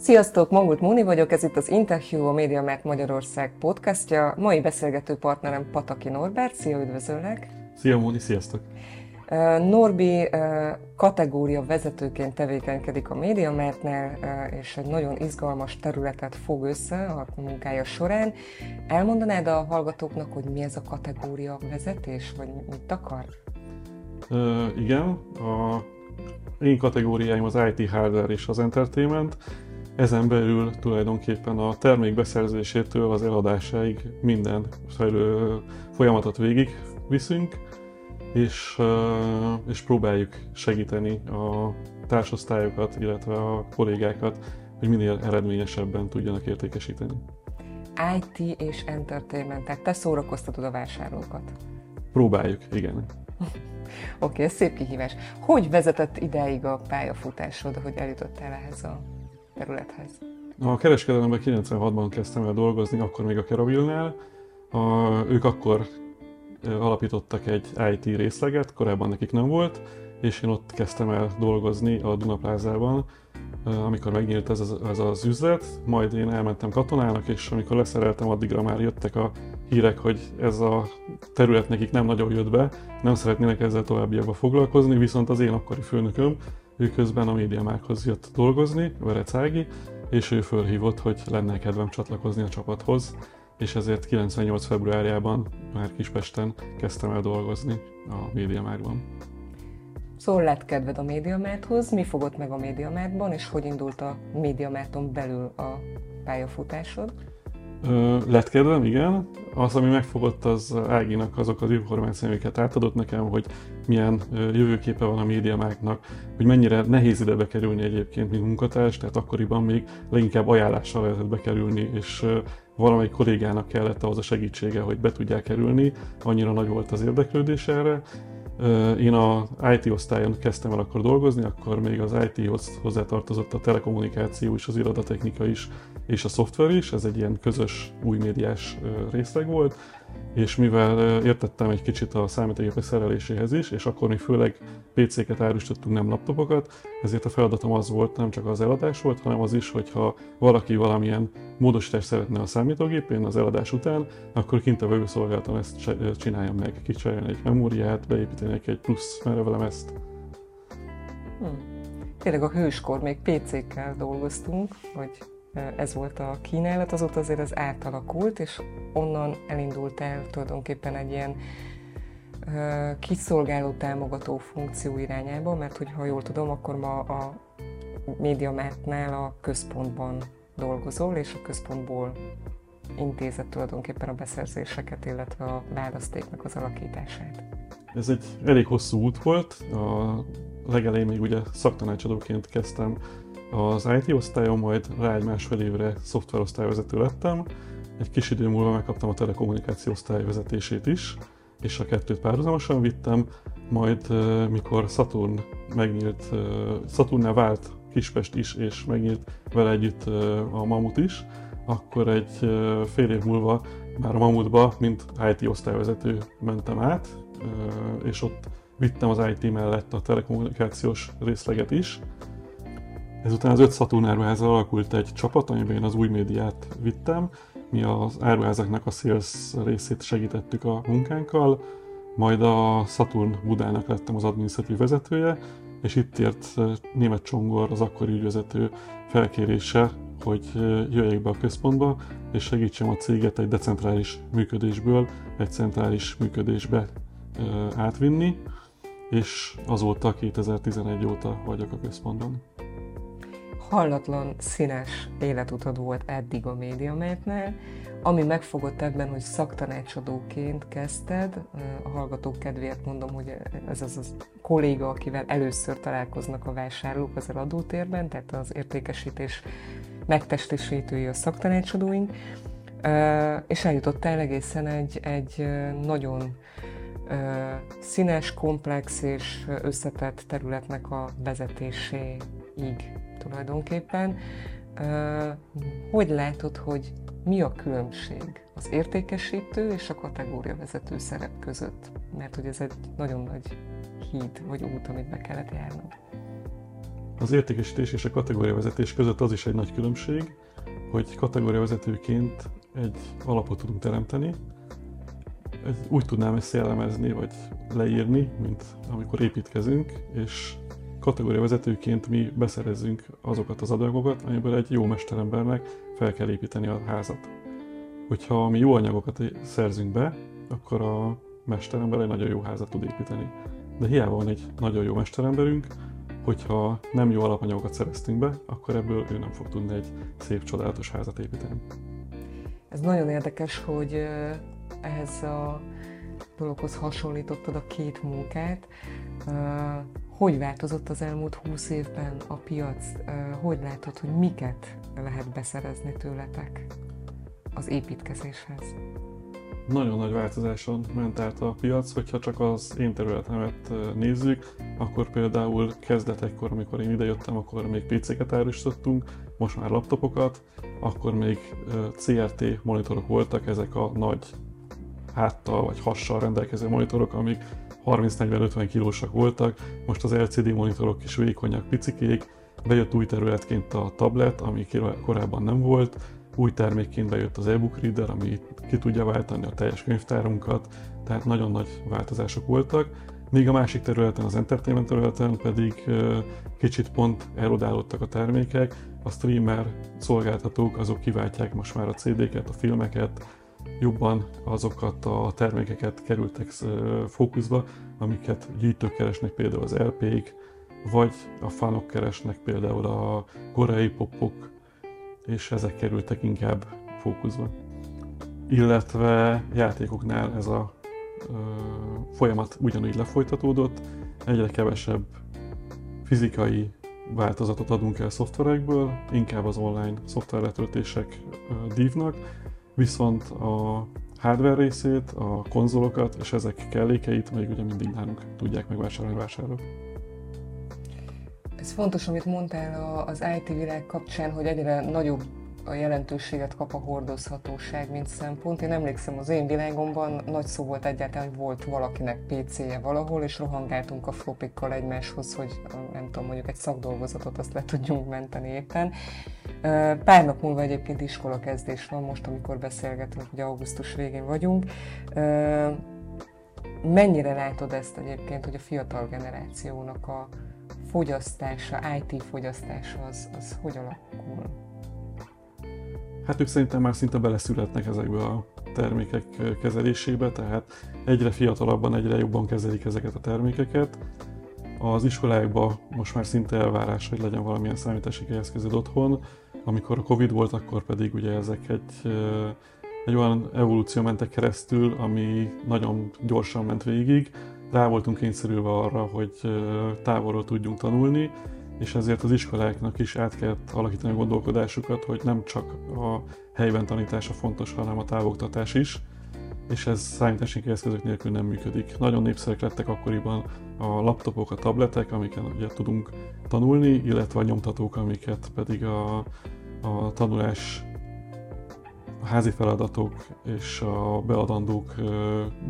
Sziasztok, Mangut Móni vagyok, ez itt az Interview, a MediaMart Magyarország podcastja. Mai beszélgető partnerem Pataki Norbert, szia, üdvözöllek! Szia Móni, sziasztok! Norbi kategória vezetőként tevékenykedik a MediaMartnál, és egy nagyon izgalmas területet fog össze a munkája során. Elmondanád a hallgatóknak, hogy mi ez a kategória vezetés, vagy mit akar? Uh, igen, a én kategóriáim az IT hardware és az entertainment. Ezen belül tulajdonképpen a termék beszerzésétől az eladásáig minden folyamatot végig viszünk, és, és próbáljuk segíteni a társosztályokat, illetve a kollégákat, hogy minél eredményesebben tudjanak értékesíteni. IT és entertainment, tehát te szórakoztatod a vásárlókat. Próbáljuk, igen. Oké, okay, ez szép kihívás. Hogy vezetett ideig a pályafutásod, hogy eljutottál ehhez a területhez? A kereskedelemben 96-ban kezdtem el dolgozni, akkor még a Keravilnál. A, ők akkor alapítottak egy IT részleget, korábban nekik nem volt, és én ott kezdtem el dolgozni a Dunaplázában, amikor megnyílt ez az, ez az üzlet, majd én elmentem katonának, és amikor leszereltem, addigra már jöttek a hírek, hogy ez a terület nekik nem nagyon jött be, nem szeretnének ezzel továbbiakban foglalkozni, viszont az én akkori főnököm, ő közben a médiamákhoz jött dolgozni, Verec Ági, és ő fölhívott, hogy lenne kedvem csatlakozni a csapathoz, és ezért 98. februárjában már Kispesten kezdtem el dolgozni a médiamákban. Szóval lett kedved a médiamárthoz, mi fogott meg a médiamártban, és hogy indult a médiamárton belül a pályafutásod? Ö, lett kedvem, igen. Az, ami megfogott, az Áginak azok az információikat átadott nekem, hogy milyen jövőképe van a médiamáknak, hogy mennyire nehéz ide bekerülni egyébként, mint munkatárs, tehát akkoriban még leginkább ajánlással lehetett bekerülni, és valamelyik kollégának kellett ahhoz a segítsége, hogy be tudják kerülni, annyira nagy volt az érdeklődés erre, én a IT osztályon kezdtem el akkor dolgozni, akkor még az IT-hoz hozzátartozott a telekommunikáció és az irodatechnika is, és a szoftver is, ez egy ilyen közös új médiás részleg volt, és mivel értettem egy kicsit a számítógépek szereléséhez is, és akkor még főleg PC-ket árusítottunk, nem laptopokat, ezért a feladatom az volt, nem csak az eladás volt, hanem az is, hogyha valaki valamilyen módosítást szeretne a számítógépén az eladás után, akkor kint a webszolgáltam ezt csináljam meg, kicserélni egy memóriát, beépíteni egy plusz merevelemezt. Hmm. Tényleg a hőskor még PC-kkel dolgoztunk, vagy ez volt a kínálat, azóta azért ez átalakult, és onnan elindult el tulajdonképpen egy ilyen kiszolgáló támogató funkció irányába, mert hogy ha jól tudom, akkor ma a MediaMarktnál a központban dolgozol, és a központból intézett tulajdonképpen a beszerzéseket, illetve a választéknak az alakítását. Ez egy elég hosszú út volt. A legelején még ugye szaktanácsadóként kezdtem az IT osztályon, majd rá egy másfél évre szoftverosztályvezető lettem. Egy kis idő múlva megkaptam a telekommunikáció osztály is, és a kettőt párhuzamosan vittem, majd mikor Saturn megnyílt, Saturnnál vált Kispest is, és megnyílt vele együtt a Mamut is, akkor egy fél év múlva már a Mamutba, mint IT osztályvezető mentem át, és ott vittem az IT mellett a telekommunikációs részleget is, Ezután az öt Saturn áruházzal alakult egy csapat, amiben én az új médiát vittem. Mi az áruházaknak a sales részét segítettük a munkánkkal, majd a Saturn Budának lettem az adminisztratív vezetője, és itt ért német Csongor, az akkori ügyvezető felkérése, hogy jöjjek be a központba, és segítsem a céget egy decentrális működésből egy centrális működésbe átvinni, és azóta, 2011 óta vagyok a központban hallatlan színes életutad volt eddig a médiamétnél, ami megfogott ebben, hogy szaktanácsadóként kezdted, a hallgatók kedvéért mondom, hogy ez az a kolléga, akivel először találkoznak a vásárlók az eladótérben, tehát az értékesítés megtestesítői a szaktanácsadóink, és eljutottál egészen egy, egy nagyon színes, komplex és összetett területnek a vezetéséig tulajdonképpen. Hogy látod, hogy mi a különbség az értékesítő és a kategóriavezető szerep között? Mert hogy ez egy nagyon nagy híd vagy út, amit be kellett járnod. Az értékesítés és a kategóriavezetés között az is egy nagy különbség, hogy kategóriavezetőként egy alapot tudunk teremteni, úgy tudnám ezt jellemezni, vagy leírni, mint amikor építkezünk, és kategóriavezetőként mi beszerezzünk azokat az adagokat, amiből egy jó mesterembernek fel kell építeni a házat. Hogyha mi jó anyagokat szerzünk be, akkor a mesterember egy nagyon jó házat tud építeni. De hiába van egy nagyon jó mesteremberünk, hogyha nem jó alapanyagokat szereztünk be, akkor ebből ő nem fog tudni egy szép, csodálatos házat építeni. Ez nagyon érdekes, hogy ehhez a dologhoz hasonlítottad a két munkát. Hogy változott az elmúlt húsz évben a piac? Hogy látod, hogy miket lehet beszerezni tőletek az építkezéshez? Nagyon nagy változáson ment át a piac, hogyha csak az én területemet nézzük, akkor például kezdetekkor, amikor én idejöttem, akkor még PC-ket árusítottunk, most már laptopokat, akkor még CRT monitorok voltak, ezek a nagy háttal vagy hassal rendelkező monitorok, amik 30-40-50 kilósak voltak, most az LCD monitorok is vékonyak, picikék, bejött új területként a tablet, ami korábban nem volt, új termékként bejött az e-book reader, ami ki tudja váltani a teljes könyvtárunkat, tehát nagyon nagy változások voltak. Míg a másik területen, az entertainment területen pedig kicsit pont erodálódtak a termékek, a streamer szolgáltatók azok kiváltják most már a CD-ket, a filmeket, jobban azokat a termékeket kerültek fókuszba, amiket gyűjtők keresnek például az LP-k, vagy a fanok keresnek például a koreai popok, és ezek kerültek inkább fókuszba. Illetve játékoknál ez a ö, folyamat ugyanúgy lefolytatódott, egyre kevesebb fizikai változatot adunk el szoftverekből, inkább az online szoftverletöltések dívnak, viszont a hardware részét, a konzolokat és ezek kellékeit még ugye mindig nálunk tudják megvásárolni vásárolók. Ez fontos, amit mondtál az IT világ kapcsán, hogy egyre nagyobb a jelentőséget kap a hordozhatóság, mint szempont. Én emlékszem, az én világomban nagy szó volt egyáltalán, hogy volt valakinek PC-je valahol, és rohangáltunk a flopikkal egymáshoz, hogy nem tudom, mondjuk egy szakdolgozatot azt le tudjunk menteni éppen. Pár nap múlva egyébként iskola kezdés van, most amikor beszélgetünk, hogy augusztus végén vagyunk. Mennyire látod ezt egyébként, hogy a fiatal generációnak a fogyasztása, IT fogyasztása az, az hogy alakul? Hát ők szerintem már szinte beleszületnek ezekbe a termékek kezelésébe, tehát egyre fiatalabban, egyre jobban kezelik ezeket a termékeket. Az iskolákban most már szinte elvárás, hogy legyen valamilyen számítási eszközöd otthon. Amikor a Covid volt, akkor pedig ugye ezek egy, egy olyan evolúció mentek keresztül, ami nagyon gyorsan ment végig. Rá voltunk kényszerülve arra, hogy távolról tudjunk tanulni, és ezért az iskoláknak is át kellett alakítani a gondolkodásukat, hogy nem csak a helyben tanítása fontos, hanem a távoktatás is, és ez számítási eszközök nélkül nem működik. Nagyon népszerűek lettek akkoriban a laptopok, a tabletek, amiket ugye tudunk tanulni, illetve a nyomtatók, amiket pedig a, a tanulás a házi feladatok és a beadandók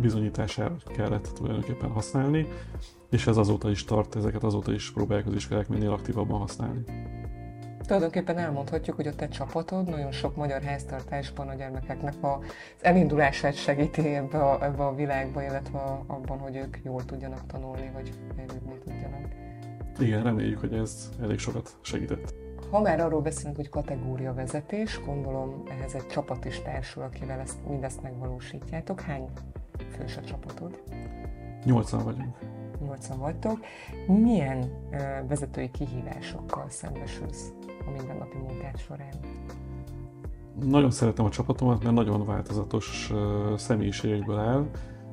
bizonyítására kellett tulajdonképpen használni, és ez azóta is tart, ezeket azóta is próbálják az iskolák minél aktívabban használni. Tulajdonképpen elmondhatjuk, hogy a te csapatod nagyon sok magyar háztartásban a gyermekeknek az elindulását segíti ebbe a, ebbe a világba, illetve abban, hogy ők jól tudjanak tanulni, vagy fejlődni tudjanak. Igen, reméljük, hogy ez elég sokat segített. Ha már arról beszélünk, hogy kategória vezetés, gondolom ehhez egy csapat is társul, akivel ezt, mindezt megvalósítjátok. Hány fős a csapatod? 80 vagyunk. 80 vagytok. Milyen vezetői kihívásokkal szembesülsz a mindennapi munkád során? Nagyon szeretem a csapatomat, mert nagyon változatos személyiségekből áll,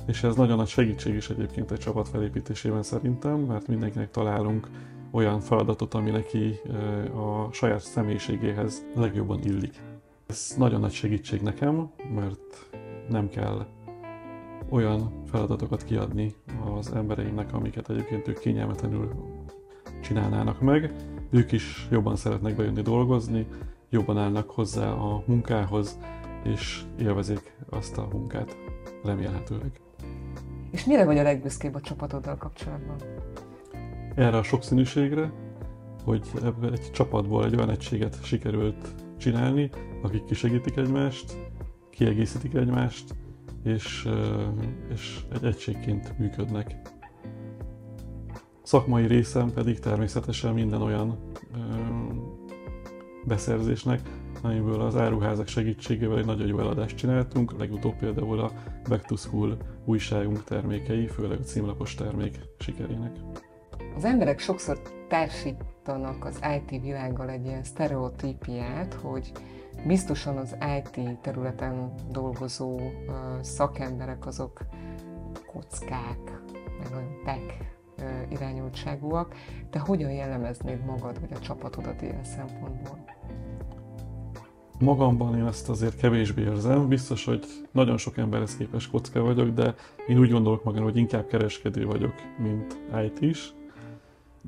és ez nagyon nagy segítség is egyébként egy csapat felépítésében szerintem, mert mindenkinek találunk olyan feladatot, ami neki a saját személyiségéhez legjobban illik. Ez nagyon nagy segítség nekem, mert nem kell olyan feladatokat kiadni az embereimnek, amiket egyébként ők kényelmetlenül csinálnának meg. Ők is jobban szeretnek bejönni dolgozni, jobban állnak hozzá a munkához, és élvezik azt a munkát remélhetőleg. És mire vagy a legbüszkébb a csapatoddal kapcsolatban? Erre a sokszínűségre, hogy ebből egy csapatból egy olyan egységet sikerült csinálni, akik kisegítik egymást, kiegészítik egymást, és, és egy egységként működnek. Szakmai részem pedig természetesen minden olyan beszerzésnek, amiből az áruházak segítségével egy nagyon jó eladást csináltunk, legutóbb például a Back to School újságunk termékei, főleg a címlapos termék sikerének. Az emberek sokszor társítanak az IT világgal egy ilyen sztereotípiát, hogy biztosan az IT területen dolgozó szakemberek azok kockák, meg olyan tech irányultságúak. Te hogyan jellemeznéd magad, vagy a csapatodat ilyen szempontból? Magamban én ezt azért kevésbé érzem. Biztos, hogy nagyon sok emberhez képes kocka vagyok, de én úgy gondolok magamról, hogy inkább kereskedő vagyok, mint IT is.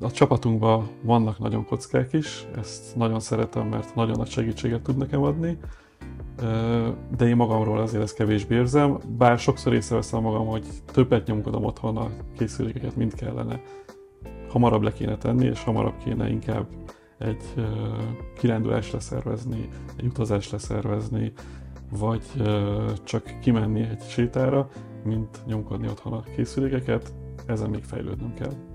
A csapatunkban vannak nagyon kockák is, ezt nagyon szeretem, mert nagyon nagy segítséget tud nekem adni, de én magamról azért ezt kevésbé érzem, bár sokszor észreveszem magam, hogy többet nyomkodom otthon a készülékeket, mint kellene. Hamarabb le kéne tenni, és hamarabb kéne inkább egy kirándulást leszervezni, egy utazást leszervezni, vagy csak kimenni egy sétára, mint nyomkodni otthon a készülékeket, ezen még fejlődnöm kell.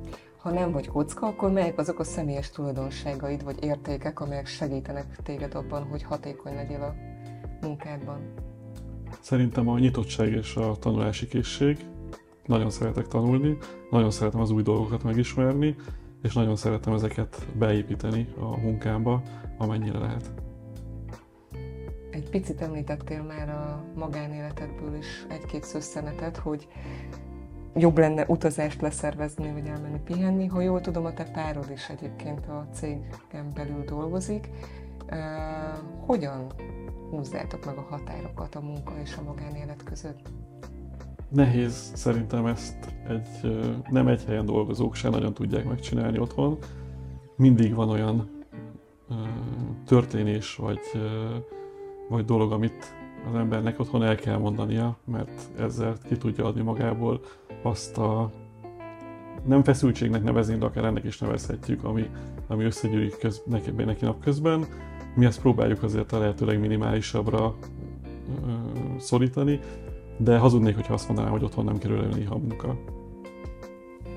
Ha nem vagy kocka, akkor melyek azok a személyes tulajdonságaid vagy értékek, amelyek segítenek téged abban, hogy hatékony legyél a munkádban? Szerintem a nyitottság és a tanulási készség. Nagyon szeretek tanulni, nagyon szeretem az új dolgokat megismerni, és nagyon szeretem ezeket beépíteni a munkámba, amennyire lehet. Egy picit említettél már a magánéletedből is egy-két szösszenetet, hogy jobb lenne utazást leszervezni, vagy elmenni pihenni. Ha jól tudom, a te párod is egyébként a cégen belül dolgozik. Uh, hogyan húzzátok meg a határokat a munka és a magánélet között? Nehéz szerintem ezt egy, nem egy helyen dolgozók se nagyon tudják megcsinálni otthon. Mindig van olyan történés vagy, vagy dolog, amit az embernek otthon el kell mondania, mert ezzel ki tudja adni magából azt a nem feszültségnek nevezni, de akár ennek is nevezhetjük, ami, ami összegyűlik köz, neki, neki napközben. Mi ezt próbáljuk azért a lehetőleg minimálisabbra ö, szorítani, de hazudnék, hogyha azt mondanám, hogy otthon nem kerül elő néha a munka.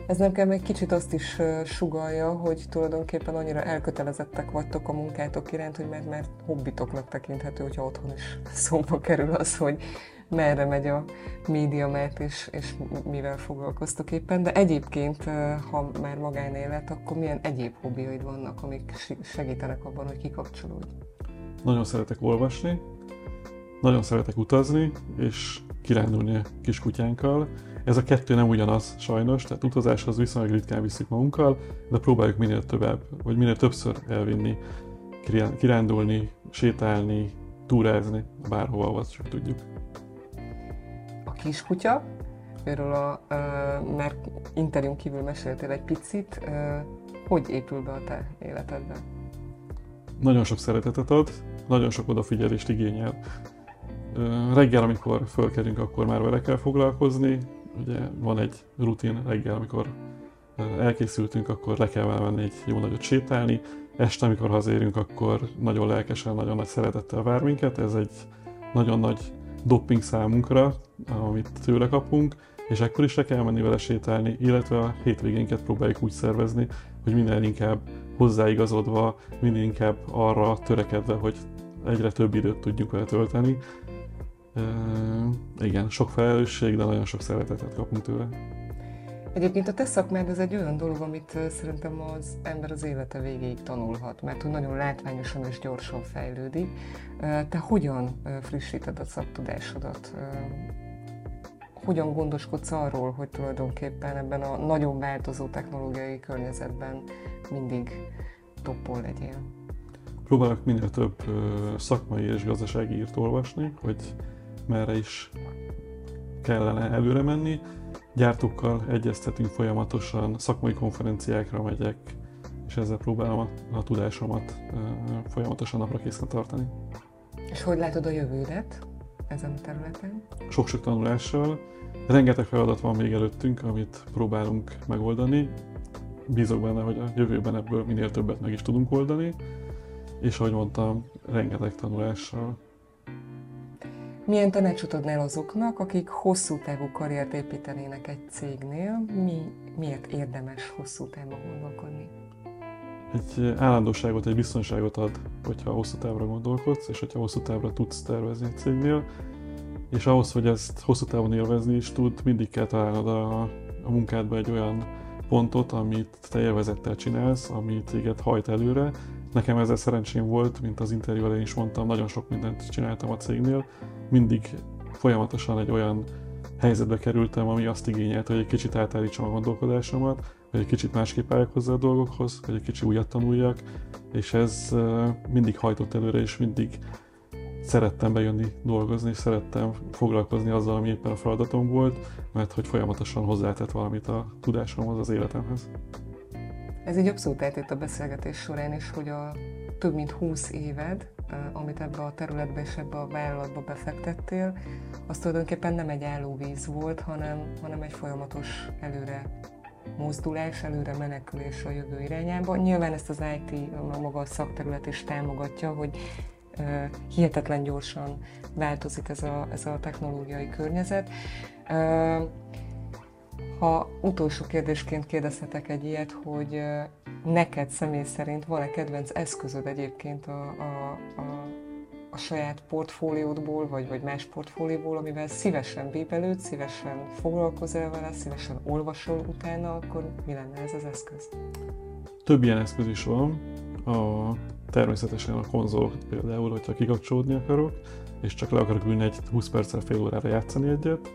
Ez nem kell még kicsit azt is sugalja, hogy tulajdonképpen annyira elkötelezettek vagytok a munkátok iránt, hogy mert, mert hobbitoknak tekinthető, hogyha otthon is szóba kerül az, hogy merre megy a média, mert és, és mivel foglalkoztok éppen. De egyébként, ha már magánélet, akkor milyen egyéb hobbiaid vannak, amik segítenek abban, hogy kikapcsolódj? Nagyon szeretek olvasni, nagyon szeretek utazni, és kirándulni a kiskutyánkkal. Ez a kettő nem ugyanaz sajnos, tehát utazáshoz viszonylag ritkán viszik magunkkal, de próbáljuk minél többebb, vagy minél többször elvinni, kirándulni, sétálni, túrázni, bárhova, ahol csak tudjuk. A kiskutya, őről a, uh, mert interjún kívül meséltél egy picit, uh, hogy épül be a te életedbe? Nagyon sok szeretetet ad, nagyon sok odafigyelést igényel reggel, amikor fölkerünk, akkor már vele kell foglalkozni. Ugye van egy rutin reggel, amikor elkészültünk, akkor le kell venni egy jó nagyot sétálni. Este, amikor hazérünk, akkor nagyon lelkesen, nagyon nagy szeretettel vár minket. Ez egy nagyon nagy dopping számunkra, amit tőle kapunk, és akkor is le kell menni vele sétálni, illetve a hétvégénket próbáljuk úgy szervezni, hogy minél inkább hozzáigazodva, minél inkább arra törekedve, hogy egyre több időt tudjuk vele tölteni, igen, sok felelősség, de nagyon sok szeretetet kapunk tőle. Egyébként a te szakmád ez egy olyan dolog, amit szerintem az ember az élete végéig tanulhat, mert hogy nagyon látványosan és gyorsan fejlődik. Te hogyan frissíted a szaktudásodat? Hogyan gondoskodsz arról, hogy tulajdonképpen ebben a nagyon változó technológiai környezetben mindig toppon legyél? Próbálok minél több szakmai és gazdasági írt olvasni, hogy merre is kellene előre menni. Gyártókkal egyeztetünk folyamatosan, szakmai konferenciákra megyek, és ezzel próbálom a, a tudásomat folyamatosan napra készen tartani. És hogy látod a jövődet ezen a területen? Sok-sok tanulással. Rengeteg feladat van még előttünk, amit próbálunk megoldani. bízok benne, hogy a jövőben ebből minél többet meg is tudunk oldani, és ahogy mondtam, rengeteg tanulással. Milyen tanácsot adnál azoknak, akik hosszú távú karriert építenének egy cégnél? Mi, miért érdemes hosszú távon gondolkodni? Egy állandóságot, egy biztonságot ad, hogyha hosszú távra gondolkodsz, és hogyha hosszú távra tudsz tervezni egy cégnél. És ahhoz, hogy ezt hosszú távon élvezni is tud, mindig kell találnod a, a munkádba egy olyan pontot, amit te élvezettel csinálsz, ami téged hajt előre. Nekem ezzel szerencsém volt, mint az interjú elején is mondtam, nagyon sok mindent csináltam a cégnél. Mindig folyamatosan egy olyan helyzetbe kerültem, ami azt igényelt, hogy egy kicsit átállítsam a gondolkodásomat, hogy egy kicsit másképp álljak hozzá a dolgokhoz, hogy egy kicsit újat tanuljak, és ez mindig hajtott előre, és mindig szerettem bejönni dolgozni, és szerettem foglalkozni azzal, ami éppen a feladatom volt, mert hogy folyamatosan hozzátett valamit a tudásomhoz, az életemhez. Ez egy abszolút eltét a beszélgetés során is, hogy a több mint 20 éved, amit ebbe a területbe és ebbe a vállalatba befektettél, az tulajdonképpen nem egy állóvíz volt, hanem, hanem egy folyamatos előre mozdulás, előre menekülés a jövő irányába. Nyilván ezt az IT, a maga a szakterület is támogatja, hogy hihetetlen gyorsan változik ez a, ez a technológiai környezet. Ha utolsó kérdésként kérdezhetek egy ilyet, hogy neked személy szerint van-e kedvenc eszközöd egyébként a, a, a, a saját portfóliódból, vagy, vagy más portfólióból, amivel szívesen bíbelőd, szívesen foglalkozol vele, szívesen olvasol utána, akkor mi lenne ez az eszköz? Több ilyen eszköz is van. A, természetesen a konzolokat például, hogyha kikapcsolódni akarok, és csak le akarok ülni egy 20 perccel fél órára játszani egyet,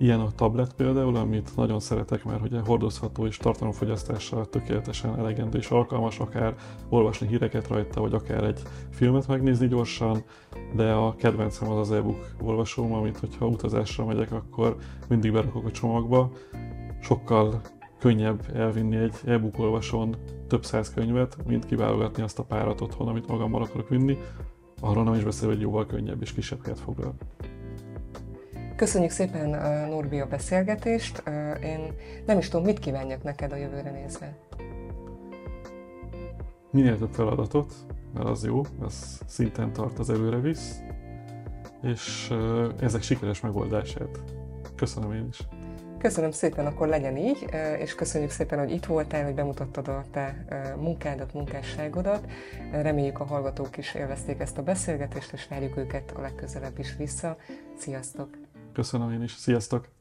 Ilyen a tablet például, amit nagyon szeretek, mert ugye hordozható és tartalomfogyasztással tökéletesen elegendő és alkalmas, akár olvasni híreket rajta, vagy akár egy filmet megnézni gyorsan, de a kedvencem az az e-book olvasóm, amit hogyha utazásra megyek, akkor mindig berakok a csomagba. Sokkal könnyebb elvinni egy e-book olvasón több száz könyvet, mint kiválogatni azt a párat otthon, amit magammal akarok vinni. Arról nem is beszél, hogy jóval könnyebb és kisebb helyet foglal. Köszönjük szépen, Norbi, a beszélgetést. Én nem is tudom, mit kívánjak neked a jövőre nézve. Minél több feladatot, mert az jó, az szinten tart, az előre visz, és ezek sikeres megoldását. Köszönöm én is. Köszönöm szépen, akkor legyen így, és köszönjük szépen, hogy itt voltál, hogy bemutattad a te munkádat, munkásságodat. Reméljük a hallgatók is élvezték ezt a beszélgetést, és várjuk őket a legközelebb is vissza. Sziasztok! Köszönöm én is. Sziasztok!